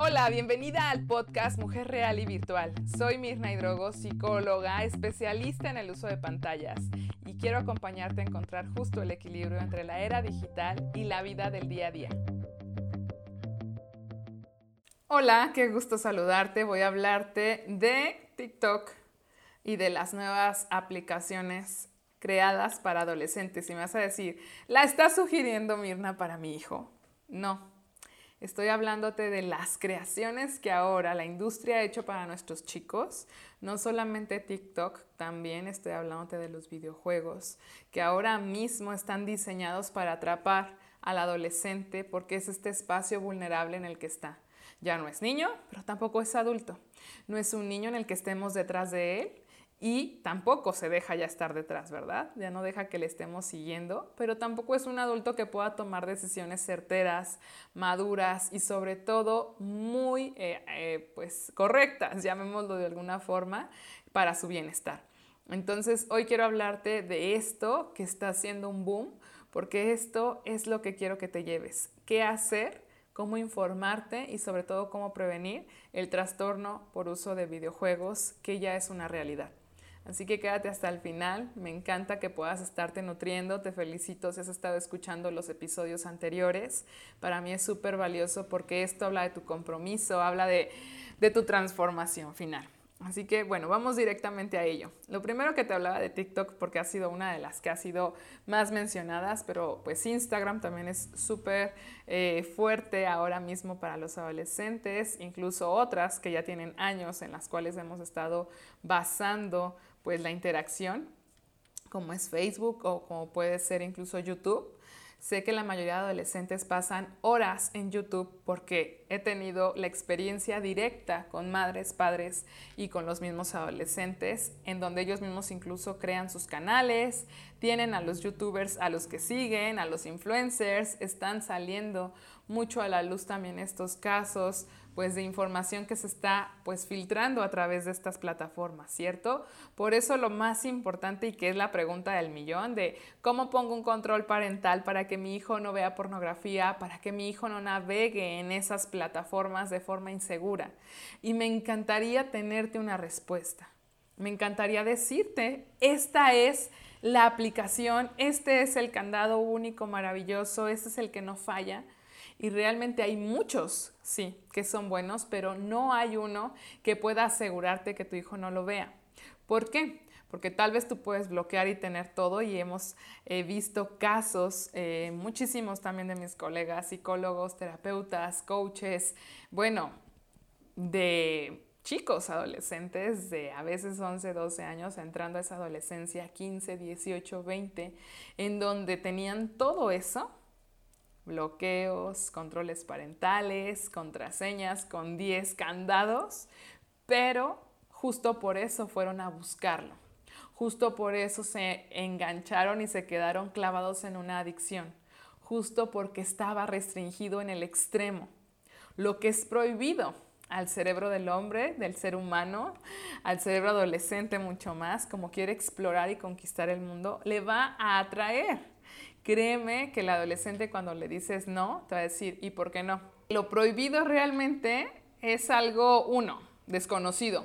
Hola, bienvenida al podcast Mujer Real y Virtual. Soy Mirna Hidrogo, psicóloga, especialista en el uso de pantallas y quiero acompañarte a encontrar justo el equilibrio entre la era digital y la vida del día a día. Hola, qué gusto saludarte. Voy a hablarte de TikTok y de las nuevas aplicaciones creadas para adolescentes. Y me vas a decir, ¿la está sugiriendo Mirna para mi hijo? No, Estoy hablándote de las creaciones que ahora la industria ha hecho para nuestros chicos. No solamente TikTok, también estoy hablándote de los videojuegos, que ahora mismo están diseñados para atrapar al adolescente porque es este espacio vulnerable en el que está. Ya no es niño, pero tampoco es adulto. No es un niño en el que estemos detrás de él, y tampoco se deja ya estar detrás, ¿verdad? Ya no deja que le estemos siguiendo, pero tampoco es un adulto que pueda tomar decisiones certeras, maduras y sobre todo muy eh, eh, pues correctas, llamémoslo de alguna forma, para su bienestar. Entonces hoy quiero hablarte de esto que está haciendo un boom, porque esto es lo que quiero que te lleves. ¿Qué hacer? cómo informarte y sobre todo cómo prevenir el trastorno por uso de videojuegos, que ya es una realidad. Así que quédate hasta el final. Me encanta que puedas estarte nutriendo. Te felicito si has estado escuchando los episodios anteriores. Para mí es súper valioso porque esto habla de tu compromiso, habla de, de tu transformación final. Así que bueno, vamos directamente a ello. Lo primero que te hablaba de TikTok porque ha sido una de las que ha sido más mencionadas, pero pues Instagram también es súper eh, fuerte ahora mismo para los adolescentes, incluso otras que ya tienen años en las cuales hemos estado basando pues la interacción, como es Facebook o como puede ser incluso YouTube. Sé que la mayoría de adolescentes pasan horas en YouTube porque he tenido la experiencia directa con madres, padres y con los mismos adolescentes, en donde ellos mismos incluso crean sus canales, tienen a los youtubers a los que siguen, a los influencers, están saliendo mucho a la luz también estos casos pues de información que se está pues filtrando a través de estas plataformas, ¿cierto? Por eso lo más importante y que es la pregunta del millón de cómo pongo un control parental para que mi hijo no vea pornografía, para que mi hijo no navegue en esas plataformas de forma insegura. Y me encantaría tenerte una respuesta. Me encantaría decirte, esta es la aplicación, este es el candado único, maravilloso, este es el que no falla y realmente hay muchos, sí, que son buenos, pero no hay uno que pueda asegurarte que tu hijo no lo vea. ¿Por qué? Porque tal vez tú puedes bloquear y tener todo y hemos eh, visto casos, eh, muchísimos también de mis colegas, psicólogos, terapeutas, coaches, bueno, de chicos adolescentes de a veces 11, 12 años, entrando a esa adolescencia, 15, 18, 20, en donde tenían todo eso bloqueos, controles parentales, contraseñas con 10 candados, pero justo por eso fueron a buscarlo. Justo por eso se engancharon y se quedaron clavados en una adicción. Justo porque estaba restringido en el extremo. Lo que es prohibido al cerebro del hombre, del ser humano, al cerebro adolescente mucho más, como quiere explorar y conquistar el mundo, le va a atraer Créeme que el adolescente cuando le dices no, te va a decir, ¿y por qué no? Lo prohibido realmente es algo, uno, desconocido.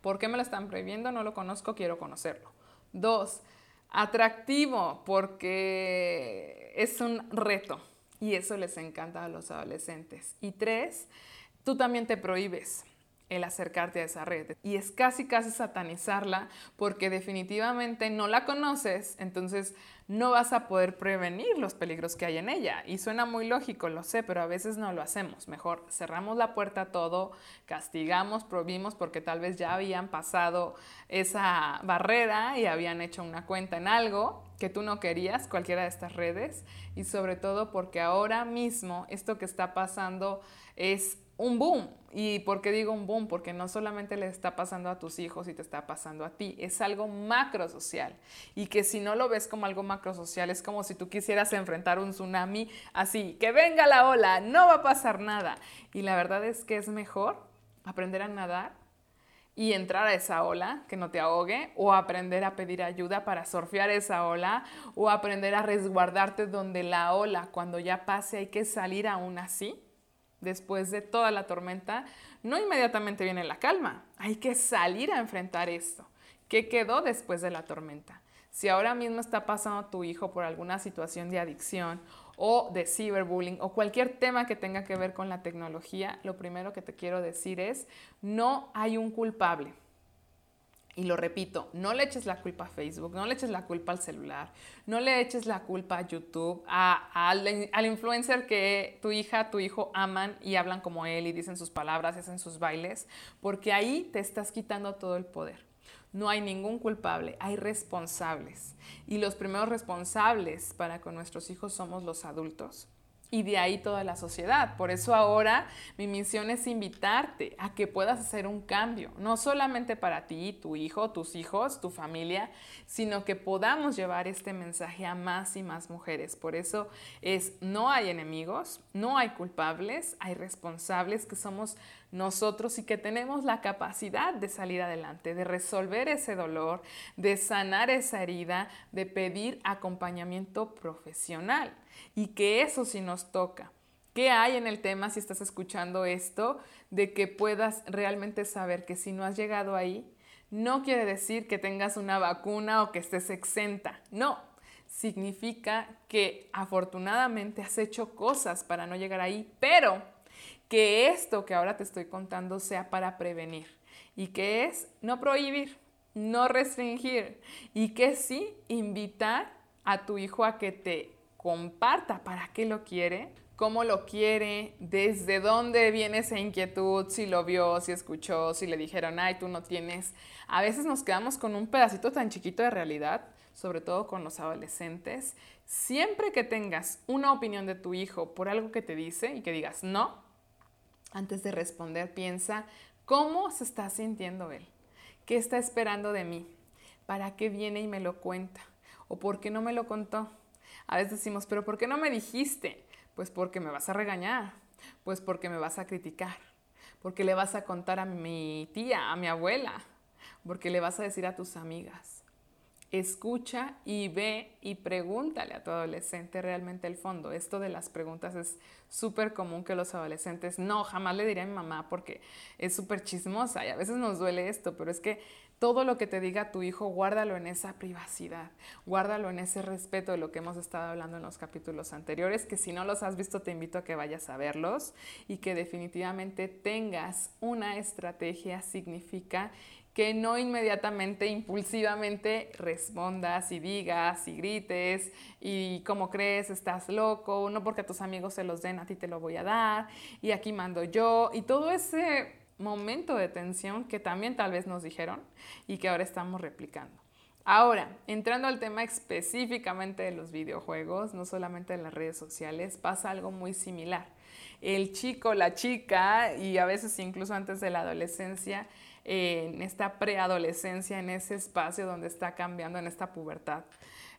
¿Por qué me lo están prohibiendo? No lo conozco, quiero conocerlo. Dos, atractivo, porque es un reto y eso les encanta a los adolescentes. Y tres, tú también te prohíbes el acercarte a esa red. Y es casi, casi satanizarla porque definitivamente no la conoces, entonces no vas a poder prevenir los peligros que hay en ella. Y suena muy lógico, lo sé, pero a veces no lo hacemos. Mejor cerramos la puerta a todo, castigamos, prohibimos porque tal vez ya habían pasado esa barrera y habían hecho una cuenta en algo que tú no querías, cualquiera de estas redes, y sobre todo porque ahora mismo esto que está pasando es un boom. ¿Y por qué digo un boom? Porque no solamente le está pasando a tus hijos y te está pasando a ti, es algo macro social. Y que si no lo ves como algo macro social, es como si tú quisieras enfrentar un tsunami así, que venga la ola, no va a pasar nada. Y la verdad es que es mejor aprender a nadar y entrar a esa ola, que no te ahogue, o aprender a pedir ayuda para surfear esa ola, o aprender a resguardarte donde la ola, cuando ya pase, hay que salir aún así después de toda la tormenta, no inmediatamente viene la calma. Hay que salir a enfrentar esto. ¿Qué quedó después de la tormenta? Si ahora mismo está pasando tu hijo por alguna situación de adicción o de ciberbullying o cualquier tema que tenga que ver con la tecnología, lo primero que te quiero decir es, no hay un culpable. Y lo repito, no le eches la culpa a Facebook, no le eches la culpa al celular, no le eches la culpa a YouTube, al, al, influencer que tu hija, tu hijo aman y hablan como él y dicen sus palabras, hacen sus bailes, porque ahí te estás quitando todo el poder. No hay ningún culpable, hay responsables. Y los primeros responsables para con nuestros hijos somos los adultos y de ahí toda la sociedad. Por eso ahora mi misión es invitarte a que puedas hacer un cambio, no solamente para ti, tu hijo, tus hijos, tu familia, sino que podamos llevar este mensaje a más y más mujeres. Por eso es, no hay enemigos, no hay culpables, hay responsables que somos nosotros y que tenemos la capacidad de salir adelante, de resolver ese dolor, de sanar esa herida, de pedir acompañamiento profesional y que eso sí nos toca. ¿Qué hay en el tema si estás escuchando esto? De que puedas realmente saber que si no has llegado ahí, no quiere decir que tengas una vacuna o que estés exenta. No, significa que afortunadamente has hecho cosas para no llegar ahí, pero que esto que ahora te estoy contando sea para prevenir y que es no prohibir, no restringir y que sí invitar a tu hijo a que te comparta para qué lo quiere, cómo lo quiere, desde dónde viene esa inquietud, si lo vio, si escuchó, si le dijeron, ay, tú no tienes. A veces nos quedamos con un pedacito tan chiquito de realidad, sobre todo con los adolescentes. Siempre que tengas una opinión de tu hijo por algo que te dice y que digas no, antes de responder piensa cómo se está sintiendo él, qué está esperando de mí, para qué viene y me lo cuenta o por qué no me lo contó a veces decimos, pero ¿por qué no me dijiste? Pues porque me vas a regañar, pues porque me vas a criticar, porque le vas a contar a mi tía, a mi abuela, porque le vas a decir a tus amigas. Escucha y ve y pregúntale a tu adolescente realmente el fondo. Esto de las preguntas es súper común que los adolescentes, no, jamás le diré a mi mamá porque es súper chismosa y a veces nos duele esto, pero es que todo lo que te diga tu hijo, guárdalo en esa privacidad, guárdalo en ese respeto de lo que hemos estado hablando en los capítulos anteriores, que si no los has visto te invito a que vayas a verlos y que definitivamente tengas una estrategia significa que no inmediatamente, impulsivamente respondas y digas y grites y como crees, estás loco, no porque a tus amigos se los den, a ti te lo voy a dar y aquí mando yo y todo ese momento de tensión que también tal vez nos dijeron y que ahora estamos replicando. Ahora, entrando al tema específicamente de los videojuegos, no solamente de las redes sociales, pasa algo muy similar. El chico, la chica y a veces incluso antes de la adolescencia, en esta preadolescencia, en ese espacio donde está cambiando, en esta pubertad,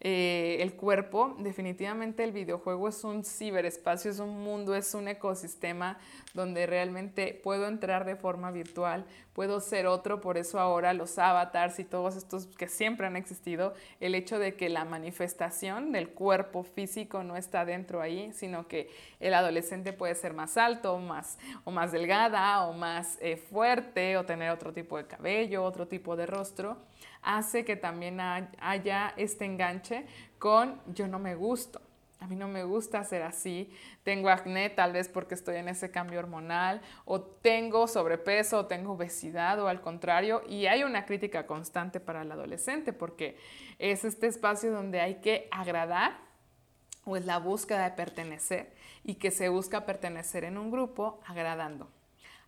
eh, el cuerpo, definitivamente el videojuego es un ciberespacio, es un mundo, es un ecosistema donde realmente puedo entrar de forma virtual, puedo ser otro, por eso ahora los avatars y todos estos que siempre han existido, el hecho de que la manifestación del cuerpo físico no está dentro ahí, sino que el adolescente puede ser más alto más, o más delgada o más eh, fuerte o tener otro tipo de cabello, otro tipo de rostro hace que también haya este enganche con yo no me gusto. A mí no me gusta ser así, tengo acné tal vez porque estoy en ese cambio hormonal, o tengo sobrepeso, o tengo obesidad, o al contrario, y hay una crítica constante para el adolescente porque es este espacio donde hay que agradar, o es la búsqueda de pertenecer, y que se busca pertenecer en un grupo agradando.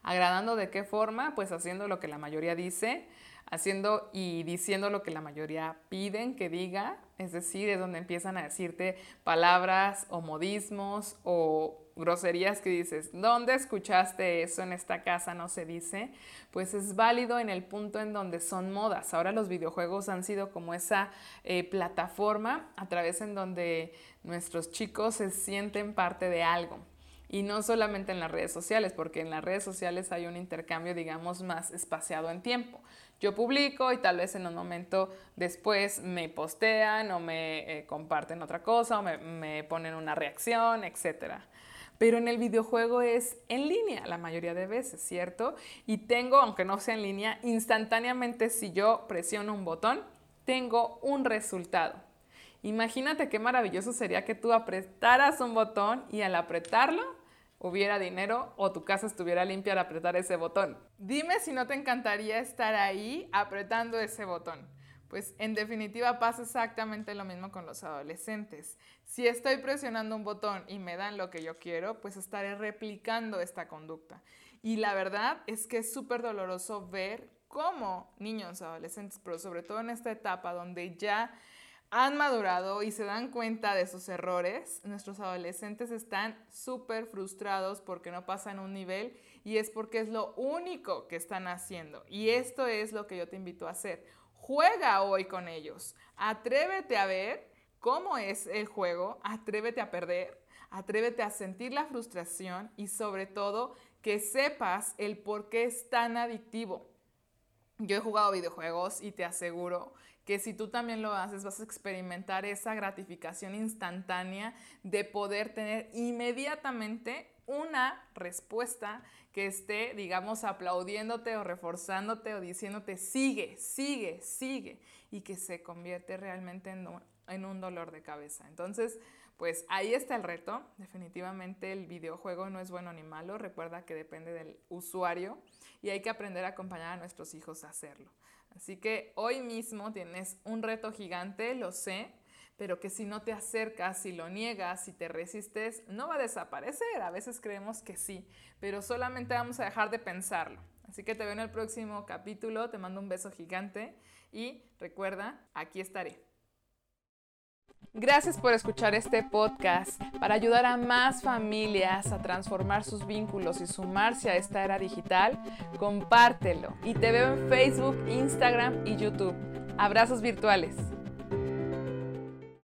¿Agradando de qué forma? Pues haciendo lo que la mayoría dice, haciendo y diciendo lo que la mayoría piden que diga, es decir, es donde empiezan a decirte palabras o modismos o groserías que dices, ¿dónde escuchaste eso en esta casa? No se dice, pues es válido en el punto en donde son modas. Ahora los videojuegos han sido como esa eh, plataforma a través en donde nuestros chicos se sienten parte de algo. Y no solamente en las redes sociales, porque en las redes sociales hay un intercambio, digamos, más espaciado en tiempo. Yo publico y tal vez en un momento después me postean o me eh, comparten otra cosa o me, me ponen una reacción, etc. pero en el videojuego es en línea la mayoría de veces, ¿cierto? Y tengo, aunque no sea en línea, instantáneamente si yo presiono un botón, tengo un resultado. Imagínate qué maravilloso sería que tú apretaras un botón y al apretarlo hubiera dinero o tu casa estuviera limpia al apretar ese botón. Dime si no te encantaría estar ahí apretando ese botón. Pues en definitiva pasa exactamente lo mismo con los adolescentes. Si estoy presionando un botón y me dan lo que yo quiero, pues estaré replicando esta conducta. Y la verdad es que es súper doloroso ver cómo niños, adolescentes, pero sobre todo en esta etapa donde ya han madurado y se dan cuenta de sus errores, nuestros adolescentes están súper frustrados porque no pasan un nivel y es porque es lo único que están haciendo. Y esto es lo que yo te invito a hacer. Juega hoy con ellos. Atrévete a ver cómo es el juego, atrévete a perder, atrévete a sentir la frustración y sobre todo que sepas el por qué es tan adictivo. Yo he jugado videojuegos y te aseguro que si tú también lo haces, vas a experimentar esa gratificación instantánea de poder tener inmediatamente una respuesta que esté, digamos, aplaudiéndote o reforzándote o diciéndote, sigue, sigue, sigue, y que se convierte realmente en, en un dolor de cabeza. Entonces, pues ahí está el reto. Definitivamente el videojuego no es bueno ni malo. Recuerda que depende del usuario y hay que aprender a acompañar a nuestros hijos a hacerlo. Así que hoy mismo tienes un reto gigante, lo sé, pero que si no te acercas, si lo niegas, si te resistes, no va a desaparecer. A veces creemos que sí, pero solamente vamos a dejar de pensarlo. Así que te veo en el próximo capítulo, te mando un beso gigante y recuerda, aquí estaré. Gracias por escuchar este podcast. Para ayudar a más familias a transformar sus vínculos y sumarse a esta era digital, compártelo. Y te veo en Facebook, Instagram y YouTube. Abrazos virtuales.